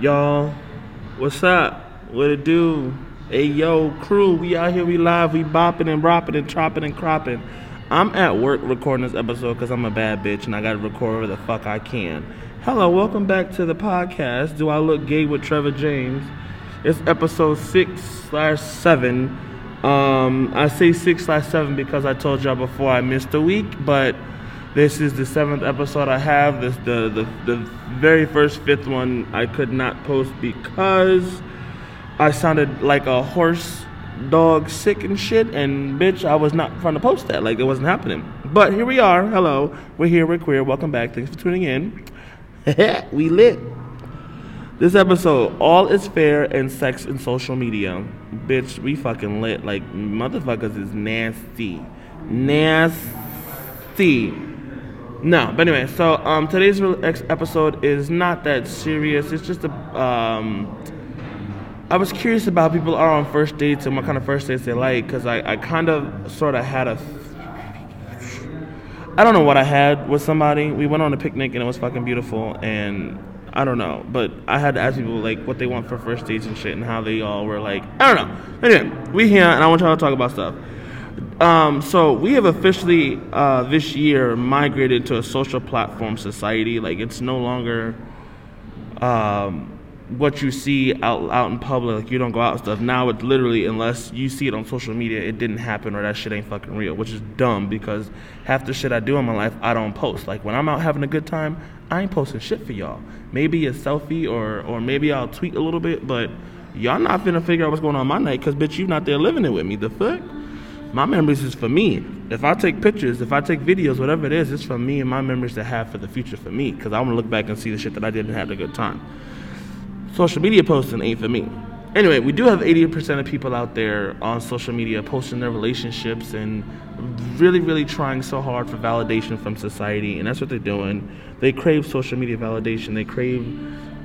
y'all. What's up? What it do? Hey yo, crew, we out here, we live, we bopping and ropping and tropping and cropping. I'm at work recording this episode because I'm a bad bitch and I gotta record where the fuck I can. Hello, welcome back to the podcast. Do I look gay with Trevor James? It's episode six slash seven. Um, I say six slash seven because I told y'all before I missed a week, but this is the seventh episode I have. This the the the very first fifth one I could not post because I sounded like a horse dog sick and shit and bitch I was not trying to post that like it wasn't happening. But here we are. Hello. We're here, we're queer. Welcome back. Thanks for tuning in. we lit. This episode, all is fair in sex and social media. Bitch, we fucking lit. Like motherfuckers is nasty. Nasty. No, but anyway, so um, today's episode is not that serious. It's just a. Um, I was curious about people are on first dates and what kind of first dates they like because I, I kind of sort of had a. I don't know what I had with somebody. We went on a picnic and it was fucking beautiful and I don't know, but I had to ask people like what they want for first dates and shit and how they all were like. I don't know. Anyway, we here and I want y'all to talk about stuff. Um, so we have officially uh, this year migrated to a social platform society. Like it's no longer um, what you see out out in public. Like you don't go out and stuff. Now it's literally unless you see it on social media, it didn't happen or that shit ain't fucking real. Which is dumb because half the shit I do in my life I don't post. Like when I'm out having a good time, I ain't posting shit for y'all. Maybe a selfie or or maybe I'll tweet a little bit, but y'all not finna figure out what's going on my night because bitch you not there living it with me. The fuck. My memories is for me. If I take pictures, if I take videos, whatever it is, it's for me and my memories to have for the future for me. Because I want to look back and see the shit that I did and have a good time. Social media posting ain't for me. Anyway, we do have 80% of people out there on social media posting their relationships and really, really trying so hard for validation from society. And that's what they're doing. They crave social media validation. They crave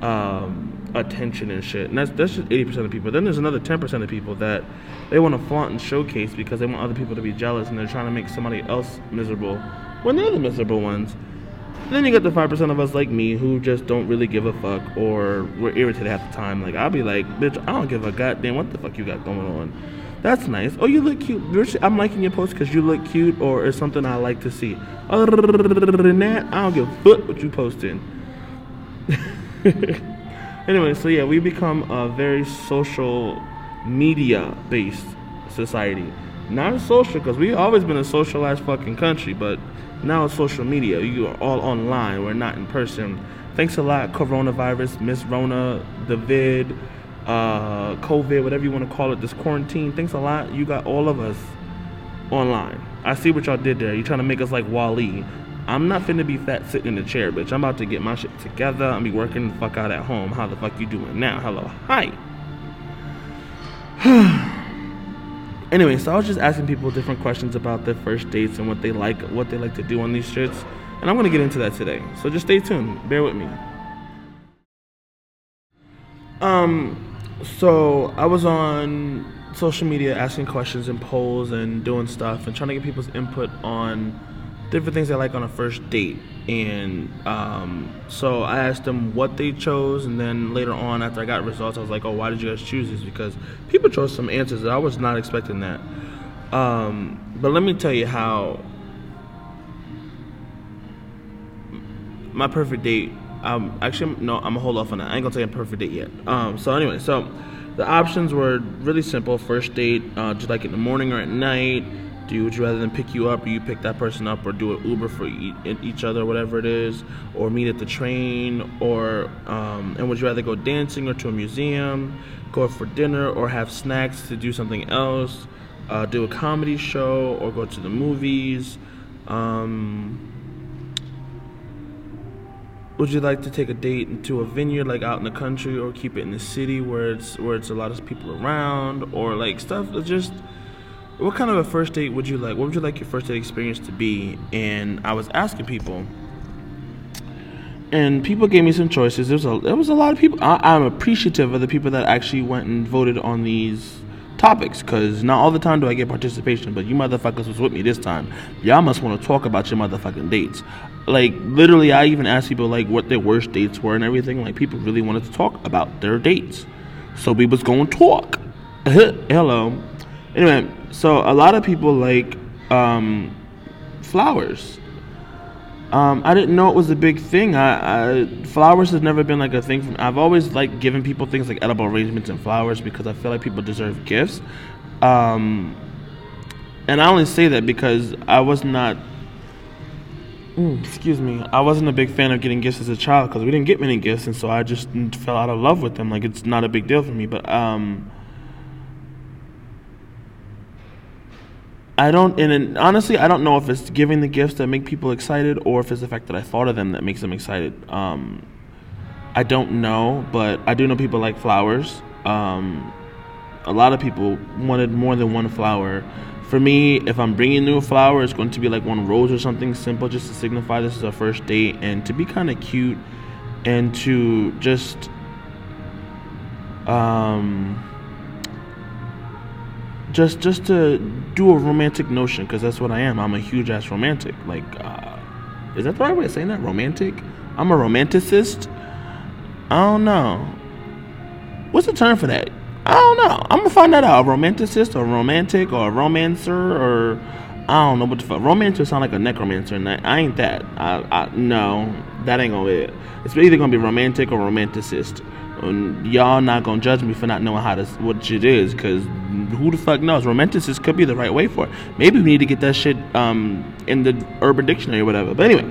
um, attention and shit. And that's that's just 80% of people. Then there's another 10% of people that they want to flaunt and showcase because they want other people to be jealous and they're trying to make somebody else miserable when they're the miserable ones. Then you got the 5% of us like me who just don't really give a fuck or we're irritated half the time. Like, I'll be like, bitch, I don't give a goddamn what the fuck you got going on. That's nice. Oh, you look cute. I'm liking your post because you look cute or it's something I like to see. Other than that, I don't give a fuck what you posting. anyway, so yeah, we become a very social media based society. Not social, because we've always been a socialized fucking country, but now it's social media. You are all online. We're not in person. Thanks a lot, coronavirus, Miss Rona, the vid, uh, COVID, whatever you want to call it, this quarantine. Thanks a lot. You got all of us online. I see what y'all did there. You're trying to make us like WALL-E. I'm not finna be fat sitting in a chair, bitch. I'm about to get my shit together. I'm be working the fuck out at home. How the fuck you doing now? Hello. Hi. anyway, so I was just asking people different questions about their first dates and what they like, what they like to do on these shits, and I'm gonna get into that today. So just stay tuned. Bear with me. Um, so I was on social media asking questions and polls and doing stuff and trying to get people's input on different things they like on a first date. And um, so I asked them what they chose, and then later on, after I got results, I was like, "Oh, why did you guys choose this?" Because people chose some answers that I was not expecting that. Um, but let me tell you how my perfect date. Um, actually, no, I'm gonna hold off on that. I ain't gonna tell you a perfect date yet. Um, so anyway, so the options were really simple. First date, uh, just like in the morning or at night do you, would you rather than pick you up or you pick that person up or do an Uber for each other, whatever it is, or meet at the train, or um, and would you rather go dancing or to a museum, go for dinner or have snacks to do something else, uh, do a comedy show or go to the movies? Um, would you like to take a date to a vineyard like out in the country or keep it in the city where it's where it's a lot of people around or like stuff just what kind of a first date would you like? What would you like your first date experience to be? And I was asking people, and people gave me some choices. There was a there was a lot of people. I, I'm appreciative of the people that actually went and voted on these topics because not all the time do I get participation, but you motherfuckers was with me this time. Y'all must want to talk about your motherfucking dates. like literally, I even asked people like what their worst dates were and everything. Like people really wanted to talk about their dates, so we was going to talk. Hello. Anyway, so a lot of people like um, flowers. Um, I didn't know it was a big thing. I, I, flowers has never been like a thing. For, I've always like given people things like edible arrangements and flowers because I feel like people deserve gifts. Um, and I only say that because I was not. Mm, excuse me. I wasn't a big fan of getting gifts as a child because we didn't get many gifts, and so I just fell out of love with them. Like it's not a big deal for me, but um, I don't, and, and honestly, I don't know if it's giving the gifts that make people excited or if it's the fact that I thought of them that makes them excited. Um, I don't know, but I do know people like flowers. Um, a lot of people wanted more than one flower. For me, if I'm bringing new flower, it's going to be like one rose or something simple just to signify this is our first date and to be kind of cute and to just um just just to do a romantic notion because that's what I am. I'm a huge ass romantic. Like, uh, is that the right way of saying that? Romantic? I'm a romanticist. I don't know. What's the term for that? I don't know. I'm gonna find that out. A romanticist or romantic or a romancer or I don't know what the fuck. Romancer sound like a necromancer, and I, I ain't that. I, I no, that ain't gonna be it. It's either gonna be romantic or romanticist. And y'all not gonna judge me for not knowing how to what shit is, cause who the fuck knows? Romanticist could be the right way for it. Maybe we need to get that shit um, in the Urban Dictionary or whatever. But anyway,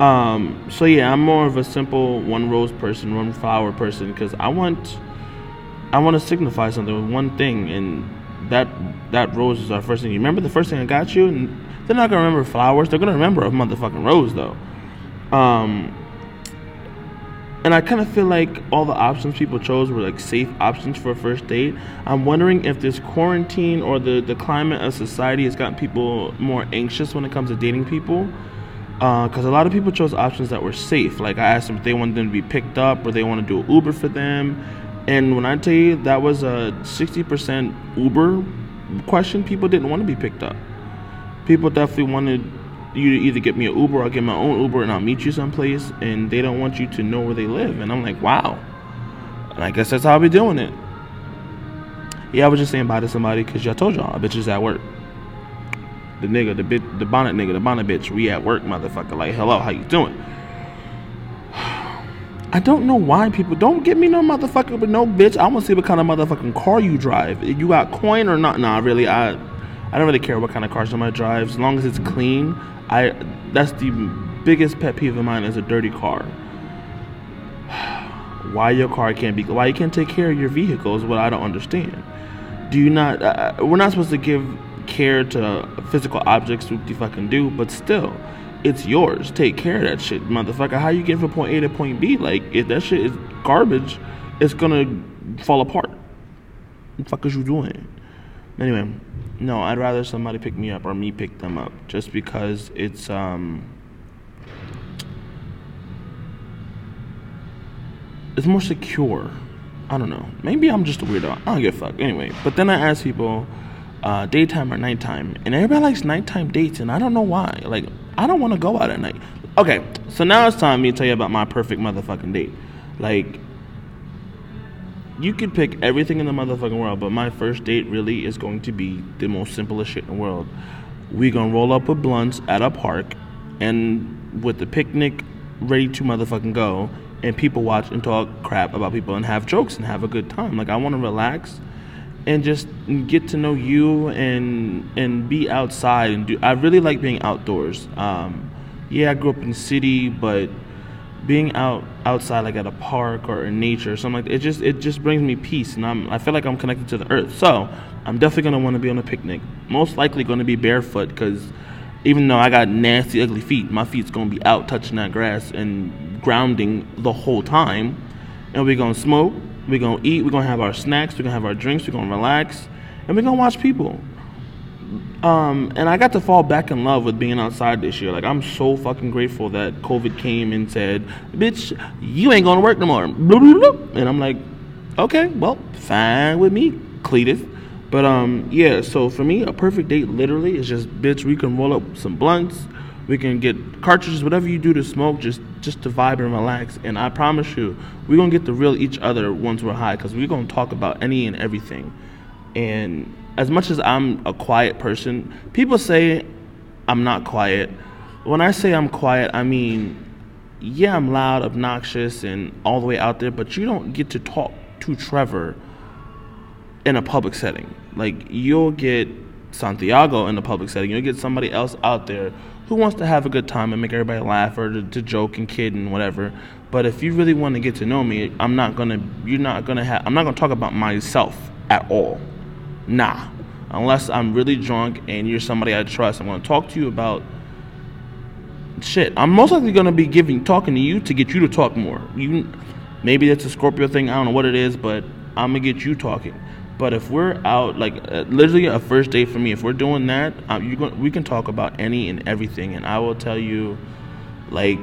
um, so yeah, I'm more of a simple one rose person, one flower person, because I want, I want to signify something with one thing, and that that rose is our first thing. You remember the first thing I got you, and they're not gonna remember flowers. They're gonna remember a motherfucking rose though. Um, and I kind of feel like all the options people chose were like safe options for a first date. I'm wondering if this quarantine or the, the climate of society has gotten people more anxious when it comes to dating people. Because uh, a lot of people chose options that were safe. Like I asked them if they wanted them to be picked up or they want to do Uber for them. And when I tell you that was a 60% Uber question, people didn't want to be picked up. People definitely wanted you either get me an Uber or I'll get my own Uber and I'll meet you someplace and they don't want you to know where they live. And I'm like, wow. And I guess that's how I'll be doing it. Yeah, I was just saying bye to somebody because I told y'all, bitches at work. The nigga, the bit, the bonnet nigga, the bonnet bitch, we at work, motherfucker. Like, hello, how you doing? I don't know why people don't get me no motherfucker but no bitch. I want to see what kind of motherfucking car you drive. You got coin or not? Nah, really, I I don't really care what kind of car somebody drives as long as it's clean. I that's the biggest pet peeve of mine is a dirty car. why your car can't be why you can't take care of your vehicle is what I don't understand. Do you not? Uh, we're not supposed to give care to physical objects. What you fucking do, but still, it's yours. Take care of that shit, motherfucker. How you get from point A to point B? Like if that shit is garbage, it's gonna fall apart. What the fuck is you doing? Anyway, no, I'd rather somebody pick me up or me pick them up just because it's um it's more secure. I don't know. Maybe I'm just a weirdo. I don't give a fuck. Anyway, but then I ask people, uh, daytime or nighttime, and everybody likes nighttime dates, and I don't know why. Like, I don't want to go out at night. Okay, so now it's time me to tell you about my perfect motherfucking date. Like, you could pick everything in the motherfucking world, but my first date really is going to be the most simplest shit in the world. We gonna roll up with blunts at a park, and with the picnic ready to motherfucking go, and people watch and talk crap about people and have jokes and have a good time. Like I want to relax and just get to know you and and be outside and do. I really like being outdoors. Um, yeah, I grew up in the city, but being out outside like at a park or in nature or something like that, it just it just brings me peace and I'm I feel like I'm connected to the earth. So I'm definitely gonna want to be on a picnic. Most likely gonna be barefoot because even though I got nasty ugly feet, my feet's gonna be out touching that grass and grounding the whole time. And we're gonna smoke, we're gonna eat, we're gonna have our snacks, we're gonna have our drinks, we're gonna relax, and we're gonna watch people. Um, and I got to fall back in love with being outside this year. Like I'm so fucking grateful that COVID came and said, "Bitch, you ain't gonna work no more." And I'm like, "Okay, well, fine with me, Cletus." But um, yeah. So for me, a perfect date literally is just, bitch, we can roll up some blunts, We can get cartridges, whatever you do to smoke, just just to vibe and relax. And I promise you, we're gonna get to real each other once we're high, cause we're gonna talk about any and everything. And as much as I'm a quiet person, people say I'm not quiet. When I say I'm quiet, I mean, yeah, I'm loud, obnoxious, and all the way out there, but you don't get to talk to Trevor in a public setting. Like, you'll get Santiago in a public setting, you'll get somebody else out there who wants to have a good time and make everybody laugh or to, to joke and kid and whatever. But if you really want to get to know me, I'm not gonna, you're not gonna have, I'm not gonna talk about myself at all. Nah. Unless I'm really drunk and you're somebody I trust, I'm gonna talk to you about shit. I'm most likely gonna be giving talking to you to get you to talk more. You maybe that's a Scorpio thing. I don't know what it is, but I'm gonna get you talking. But if we're out, like uh, literally a first date for me, if we're doing that, um, you we can talk about any and everything, and I will tell you, like,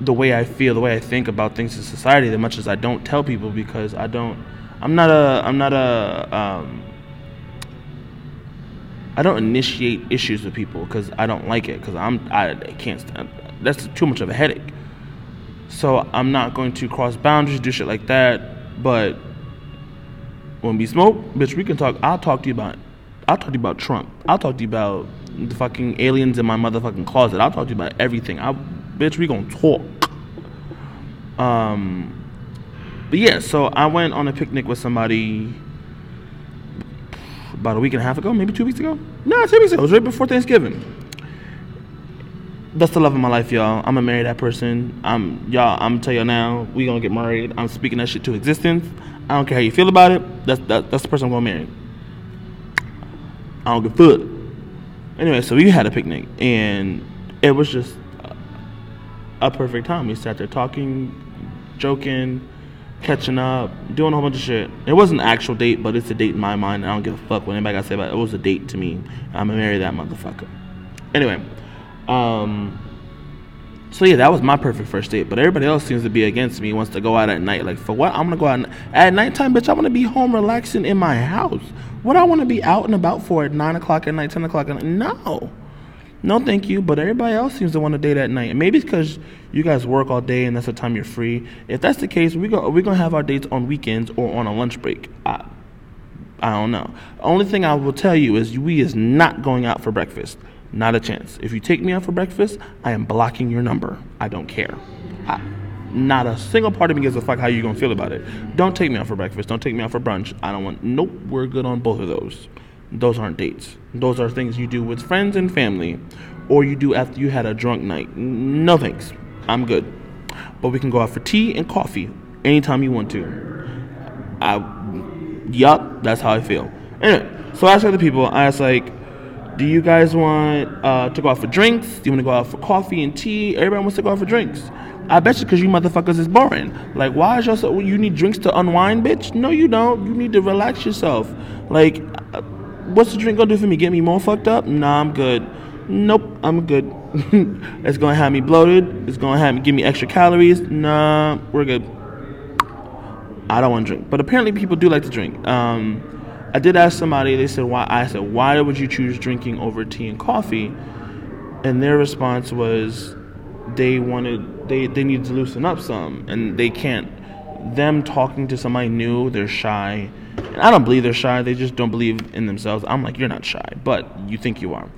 the way I feel, the way I think about things in society, as much as I don't tell people because I don't. I'm not a. I'm not a. Um, I don't initiate issues with people because I don't like it because I'm I, can't. That's too much of a headache. So I'm not going to cross boundaries, do shit like that. But when we smoke, bitch, we can talk. I'll talk to you about. I'll talk to you about Trump. I'll talk to you about the fucking aliens in my motherfucking closet. I'll talk to you about everything. I, bitch, we gonna talk. Um, but yeah, so I went on a picnic with somebody about a week and a half ago, maybe two weeks ago. No, two weeks ago. It was right before Thanksgiving. That's the love of my life, y'all. I'm gonna marry that person. I'm y'all. I'm tell y'all now. We gonna get married. I'm speaking that shit to existence. I don't care how you feel about it. That's that, that's the person I'm gonna marry. I don't give a fuck. Anyway, so we had a picnic and it was just a perfect time. We sat there talking, joking, catching up, doing a whole bunch of shit. It wasn't an actual date, but it's a date in my mind. I don't give a fuck what anybody got to say about it. It was a date to me. I'm gonna marry that motherfucker. Anyway, um, so yeah, that was my perfect first date. But everybody else seems to be against me. Wants to go out at night. Like for what? I'm gonna go out at nighttime, bitch. I want to be home relaxing in my house. What I want to be out and about for at nine o'clock at night, ten o'clock at night? No. No, thank you. But everybody else seems to want to date at night. Maybe it's because you guys work all day and that's the time you're free. If that's the case, we go we're gonna have our dates on weekends or on a lunch break. I, I don't know. Only thing I will tell you is we is not going out for breakfast. Not a chance. If you take me out for breakfast, I am blocking your number. I don't care. I, not a single part of me gives a fuck how you're gonna feel about it. Don't take me out for breakfast. Don't take me out for brunch. I don't want. Nope. We're good on both of those. Those aren't dates. Those are things you do with friends and family, or you do after you had a drunk night. No thanks. I'm good. But we can go out for tea and coffee anytime you want to. I, yup, that's how I feel. Anyway, so I asked other people. I asked like, do you guys want uh, to go out for drinks? Do you want to go out for coffee and tea? Everybody wants to go out for drinks. I bet you because you motherfuckers is boring. Like, why is y'all so, you need drinks to unwind, bitch? No, you don't. You need to relax yourself. Like, what's the drink gonna do for me? Get me more fucked up? Nah, I'm good. Nope, I'm good. it's gonna have me bloated. It's gonna have me give me extra calories. Nah, we're good. I don't want to drink, but apparently people do like to drink. Um, I did ask somebody. They said why. I said why would you choose drinking over tea and coffee? And their response was they wanted they they need to loosen up some, and they can't. Them talking to somebody new, they're shy. And I don't believe they're shy. They just don't believe in themselves. I'm like, you're not shy, but you think you are.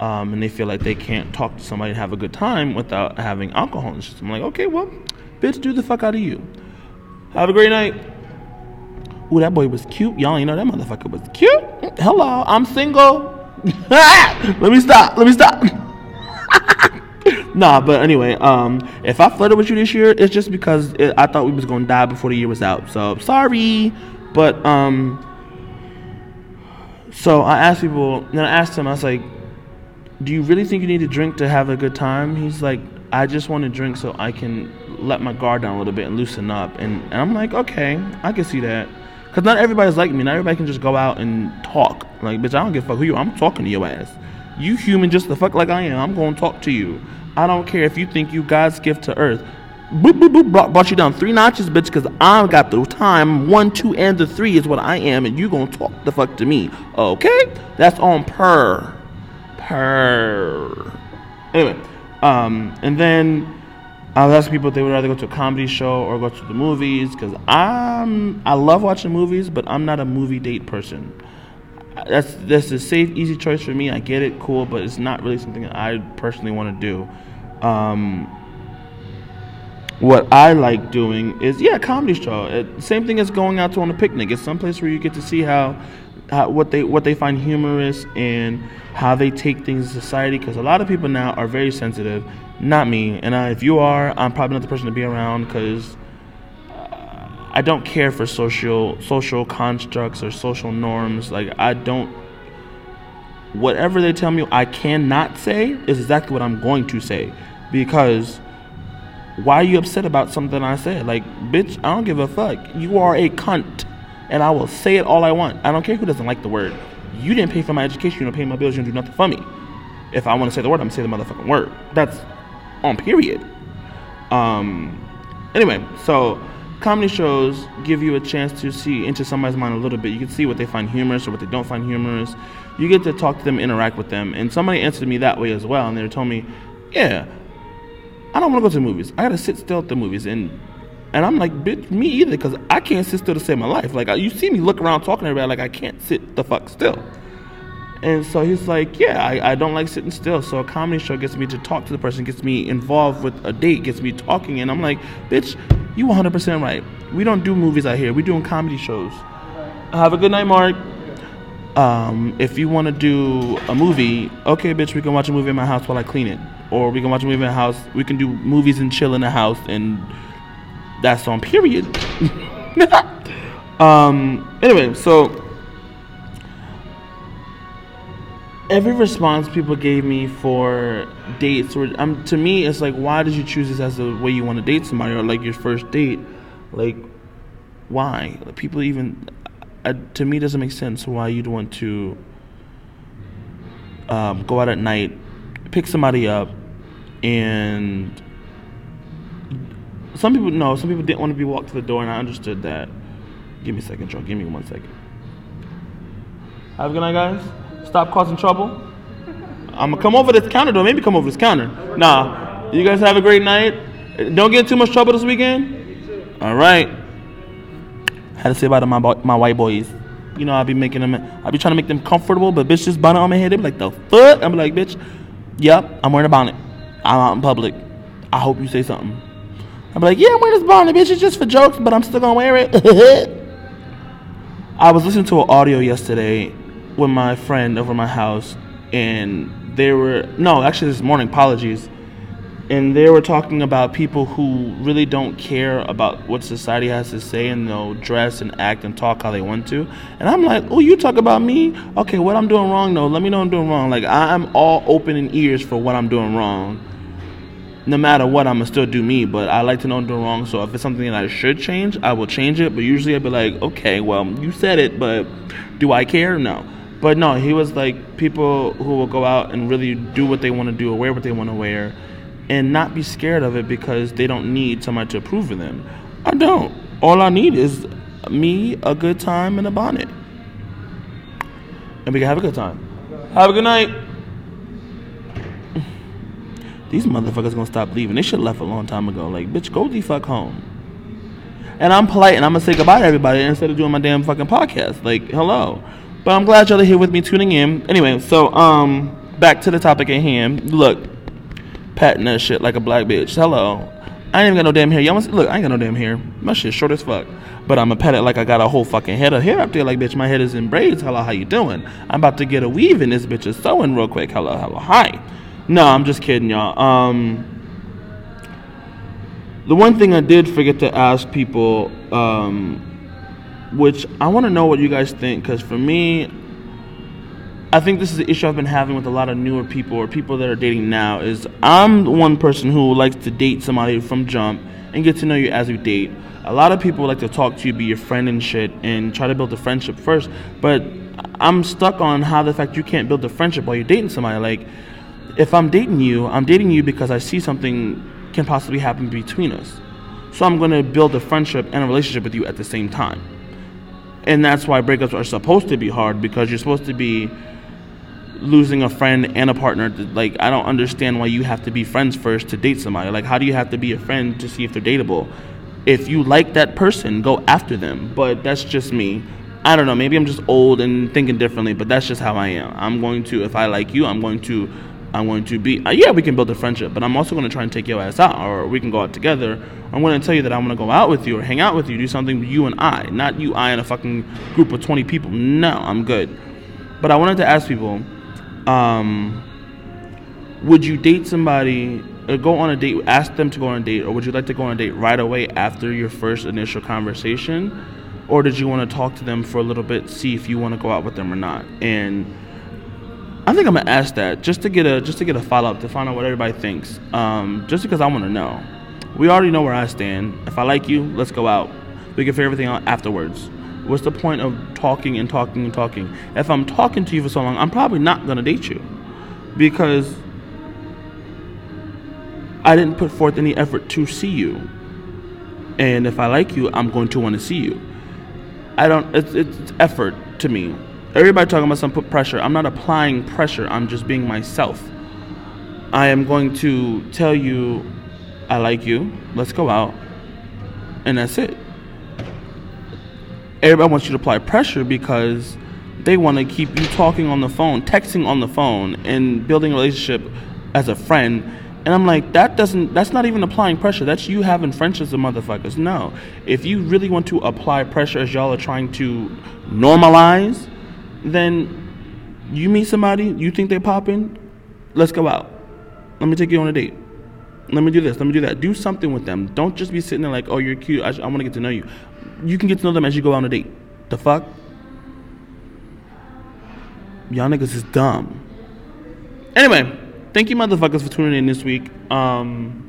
Um, and they feel like they can't talk to somebody and have a good time without having alcohol in the system. I'm like, okay, well, bitch, do the fuck out of you. Have a great night. Ooh, that boy was cute. Y'all you know that motherfucker was cute. Hello, I'm single. Let me stop. Let me stop. nah, but anyway, um, if I flirted with you this year, it's just because it, I thought we was gonna die before the year was out. So sorry, but um, so I asked people, then I asked him, I was like, "Do you really think you need to drink to have a good time?" He's like, "I just want to drink so I can let my guard down a little bit and loosen up." And, and I'm like, "Okay, I can see that." Cause not everybody's like me. Not everybody can just go out and talk. Like, bitch, I don't give a fuck who you. Are. I'm talking to your ass. You human just the fuck like I am. I'm gonna talk to you. I don't care if you think you God's gift to earth. Boop boop boop brought, brought you down three notches, bitch. Cause I've got the time. One, two, and the three is what I am, and you gonna talk the fuck to me. Okay? That's on per. Per. Anyway, um, and then I was asking people if they would rather go to a comedy show or go to the movies because I'm I love watching movies, but I'm not a movie date person. That's that's a safe, easy choice for me. I get it, cool, but it's not really something I personally want to do. Um, what I like doing is yeah, comedy show. It, same thing as going out to on a picnic. It's someplace where you get to see how, how what they what they find humorous and how they take things in society. Because a lot of people now are very sensitive. Not me, and I, if you are, I'm probably not the person to be around because uh, I don't care for social social constructs or social norms. Like I don't. Whatever they tell me I cannot say is exactly what I'm going to say because why are you upset about something I said? Like, bitch, I don't give a fuck. You are a cunt. And I will say it all I want. I don't care who doesn't like the word. You didn't pay for my education. You don't pay my bills. You don't do nothing for me. If I want to say the word, I'm to say the motherfucking word. That's on period. Um, anyway, so comedy shows give you a chance to see into somebody's mind a little bit. You can see what they find humorous or what they don't find humorous. You get to talk to them, interact with them. And somebody answered me that way as well. And they told me, yeah, I don't want to go to the movies. I gotta sit still at the movies, and and I'm like, bitch, me either, because I can't sit still to save my life. Like you see me look around talking to everybody, like I can't sit the fuck still. And so he's like, yeah, I, I don't like sitting still. So a comedy show gets me to talk to the person, gets me involved with a date, gets me talking, and I'm like, bitch, you 100% right. We don't do movies out here. We're doing comedy shows. Have a good night, Mark. Um, if you want to do a movie, okay, bitch, we can watch a movie in my house while I clean it or we can watch a movie in the house. We can do movies and chill in the house, and that's on period. um, anyway, so every response people gave me for dates um, to me it's like why did you choose this as the way you want to date somebody or like your first date like why people even uh, to me doesn't make sense why you'd want to um, go out at night pick somebody up and some people no, some people didn't want to be walked to the door, and I understood that. Give me a second, Joe. Give me one second. Have a good night, guys. Stop causing trouble. I'm gonna come over this counter though. Maybe come over this counter. Nah. You guys have a great night. Don't get too much trouble this weekend. All right. I Had to say about my my white boys. You know, I'll be making them. I'll be trying to make them comfortable, but bitch just bonnet on my head. They be like, the fuck? I'm like, bitch. Yep, I'm wearing a bonnet. I'm out in public. I hope you say something. I'm like, yeah, I'm wearing this bonnet, bitch. It's just for jokes, but I'm still gonna wear it. I was listening to an audio yesterday with my friend over my house, and they were no, actually this morning. Apologies. And they were talking about people who really don't care about what society has to say, and they'll dress and act and talk how they want to. And I'm like, oh, you talk about me? Okay, what I'm doing wrong though? Let me know I'm doing wrong. Like I'm all open and ears for what I'm doing wrong no matter what, I'm gonna still do me. But I like to know I'm doing wrong. So if it's something that I should change, I will change it. But usually I'd be like, okay, well, you said it, but do I care? No. But no, he was like people who will go out and really do what they want to do or wear what they want to wear, and not be scared of it because they don't need somebody to approve of them. I don't. All I need is me, a good time, and a bonnet, and we can have a good time. Have a good night. These motherfuckers gonna stop leaving. They should have left a long time ago. Like, bitch, go the fuck home. And I'm polite and I'm gonna say goodbye to everybody instead of doing my damn fucking podcast. Like, hello. But I'm glad y'all are here with me tuning in. Anyway, so um back to the topic at hand. Look, patting that shit like a black bitch. Hello. I ain't even got no damn hair. Y'all must look, I ain't got no damn hair. My shit short as fuck. But I'ma pat it like I got a whole fucking head of hair up there. Like, bitch, my head is in braids. Hello, how you doing? I'm about to get a weave in this bitch is sewing real quick. Hello, hello, hi. No, I'm just kidding, y'all. Um, the one thing I did forget to ask people, um, which I want to know what you guys think, because for me, I think this is the issue I've been having with a lot of newer people or people that are dating now. Is I'm the one person who likes to date somebody from jump and get to know you as we date. A lot of people like to talk to you, be your friend and shit, and try to build a friendship first. But I'm stuck on how the fact you can't build a friendship while you're dating somebody. Like if I'm dating you, I'm dating you because I see something can possibly happen between us. So I'm going to build a friendship and a relationship with you at the same time. And that's why breakups are supposed to be hard because you're supposed to be losing a friend and a partner. Like, I don't understand why you have to be friends first to date somebody. Like, how do you have to be a friend to see if they're dateable? If you like that person, go after them. But that's just me. I don't know. Maybe I'm just old and thinking differently, but that's just how I am. I'm going to, if I like you, I'm going to, I'm going to be. Uh, yeah, we can build a friendship, but I'm also going to try and take your ass out, or we can go out together. I'm going to tell you that I'm going to go out with you or hang out with you, do something with you and I, not you, I, and a fucking group of 20 people. No, I'm good. But I wanted to ask people, um, would you date somebody or go on a date, ask them to go on a date, or would you like to go on a date right away after your first initial conversation? or did you want to talk to them for a little bit, see if you want to go out with them or not? And I think I'm gonna ask that just to get a just to get a follow up to find out what everybody thinks. Um, just because I want to know. We already know where I stand. If I like you, let's go out. We can figure everything out afterwards. What's the point of talking and talking and talking? If I'm talking to you for so long, I'm probably not gonna date you because I didn't put forth any effort to see you. And if I like you, I'm going to want to see you. I don't. It's, it's effort to me. Everybody talking about some put pressure. I'm not applying pressure. I'm just being myself. I am going to tell you, I like you. Let's go out, and that's it. Everybody wants you to apply pressure because they want to keep you talking on the phone, texting on the phone, and building a relationship as a friend and I'm like, that doesn't, that's not even applying pressure. That's you having friendships with motherfuckers. No. If you really want to apply pressure as y'all are trying to normalize, then you meet somebody, you think they're popping, let's go out. Let me take you on a date. Let me do this, let me do that. Do something with them. Don't just be sitting there like, oh, you're cute. I, I want to get to know you. You can get to know them as you go on a date. The fuck? Y'all niggas is dumb. Anyway thank you, motherfuckers, for tuning in this week. Um,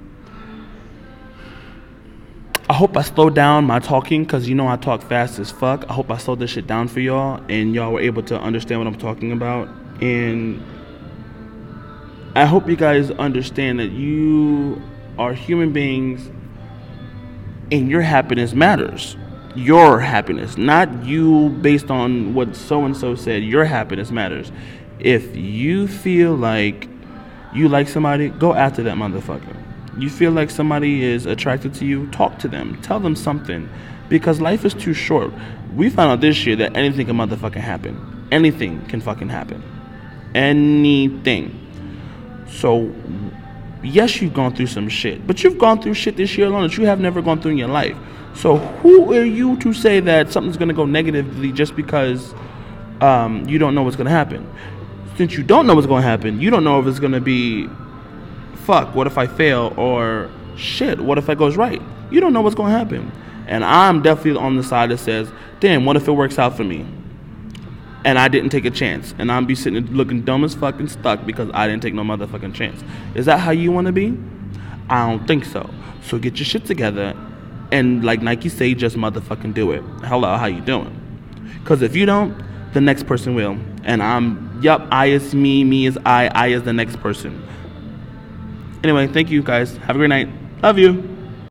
I hope I slowed down my talking because you know I talk fast as fuck. I hope I slowed this shit down for y'all and y'all were able to understand what I'm talking about. And I hope you guys understand that you are human beings and your happiness matters. Your happiness, not you based on what so and so said. Your happiness matters. If you feel like you like somebody, go after that motherfucker. You feel like somebody is attracted to you, talk to them. Tell them something. Because life is too short. We found out this year that anything can motherfucking happen. Anything can fucking happen. Anything. So, yes, you've gone through some shit. But you've gone through shit this year alone that you have never gone through in your life. So, who are you to say that something's to go negatively just because um, you don't know what's to happen? since you don't know what's to happen, you don't know if it's to be fuck, what if I fail or shit, what if it goes right? You don't know what's going to happen. And I'm definitely on the side that says, damn, what if it works out for me? And I didn't take a chance. And I'm be sitting looking dumb as fucking stuck because I didn't take no motherfucking chance. Is that how you want to be? I don't think so. So get your shit together and like Nike say, just motherfucking do it. Hello, how you doing? Because if you don't, the next person will. And I'm, yup, I is me, me is I, I is the next person. Anyway, thank you guys. Have a great night. Love you.